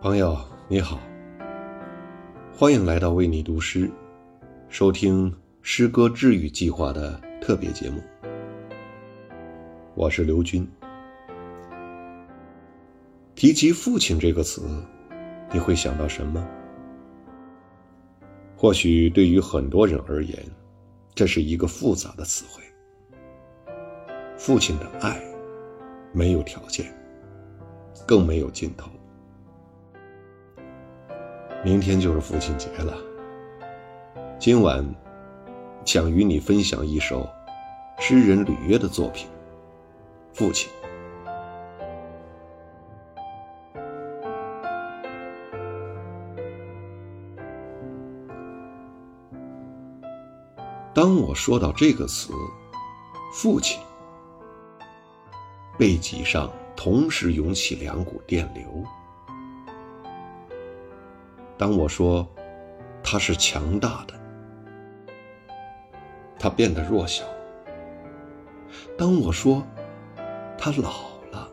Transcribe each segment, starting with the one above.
朋友你好，欢迎来到为你读诗，收听诗歌治愈计划的特别节目。我是刘军。提及父亲这个词，你会想到什么？或许对于很多人而言，这是一个复杂的词汇。父亲的爱，没有条件，更没有尽头。明天就是父亲节了。今晚，想与你分享一首诗人吕约的作品《父亲》。当我说到这个词“父亲”，背脊上同时涌起两股电流。当我说他是强大的，他变得弱小；当我说他老了，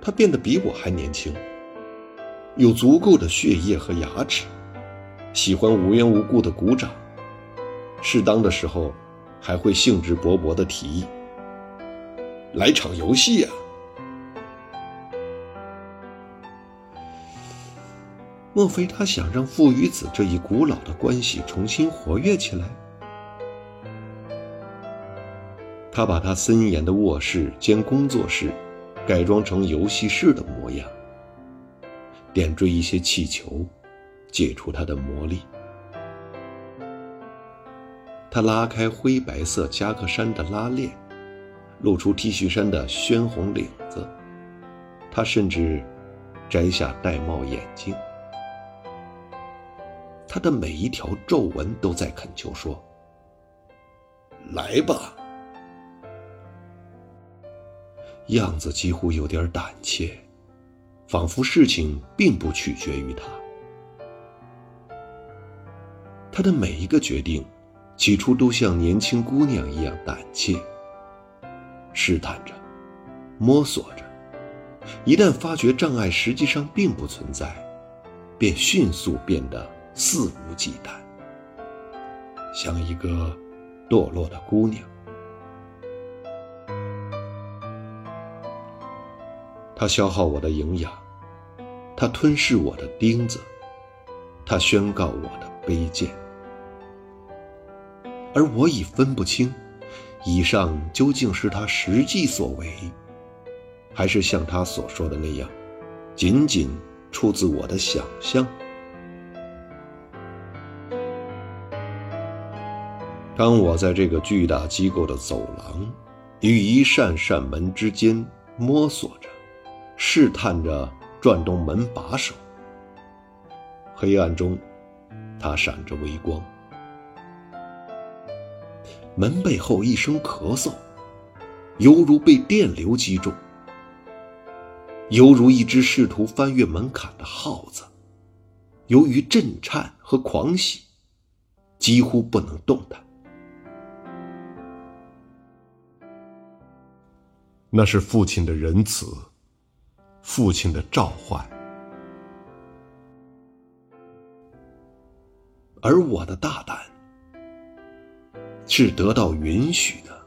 他变得比我还年轻，有足够的血液和牙齿，喜欢无缘无故的鼓掌，适当的时候还会兴致勃勃的提议：“来场游戏呀！”莫非他想让父与子这一古老的关系重新活跃起来？他把他森严的卧室兼工作室改装成游戏室的模样，点缀一些气球，解除他的魔力。他拉开灰白色夹克衫的拉链，露出 T 恤衫的鲜红领子。他甚至摘下玳瑁眼镜。他的每一条皱纹都在恳求说：“来吧。”样子几乎有点胆怯，仿佛事情并不取决于他。他的每一个决定，起初都像年轻姑娘一样胆怯，试探着，摸索着，一旦发觉障碍实际上并不存在，便迅速变得。肆无忌惮，像一个堕落的姑娘。他消耗我的营养，他吞噬我的钉子，他宣告我的卑贱，而我已分不清，以上究竟是他实际所为，还是像他所说的那样，仅仅出自我的想象。当我在这个巨大机构的走廊与一扇扇门之间摸索着、试探着转动门把手，黑暗中，它闪着微光。门背后一声咳嗽，犹如被电流击中，犹如一只试图翻越门槛的耗子，由于震颤和狂喜，几乎不能动弹。那是父亲的仁慈，父亲的召唤，而我的大胆是得到允许的。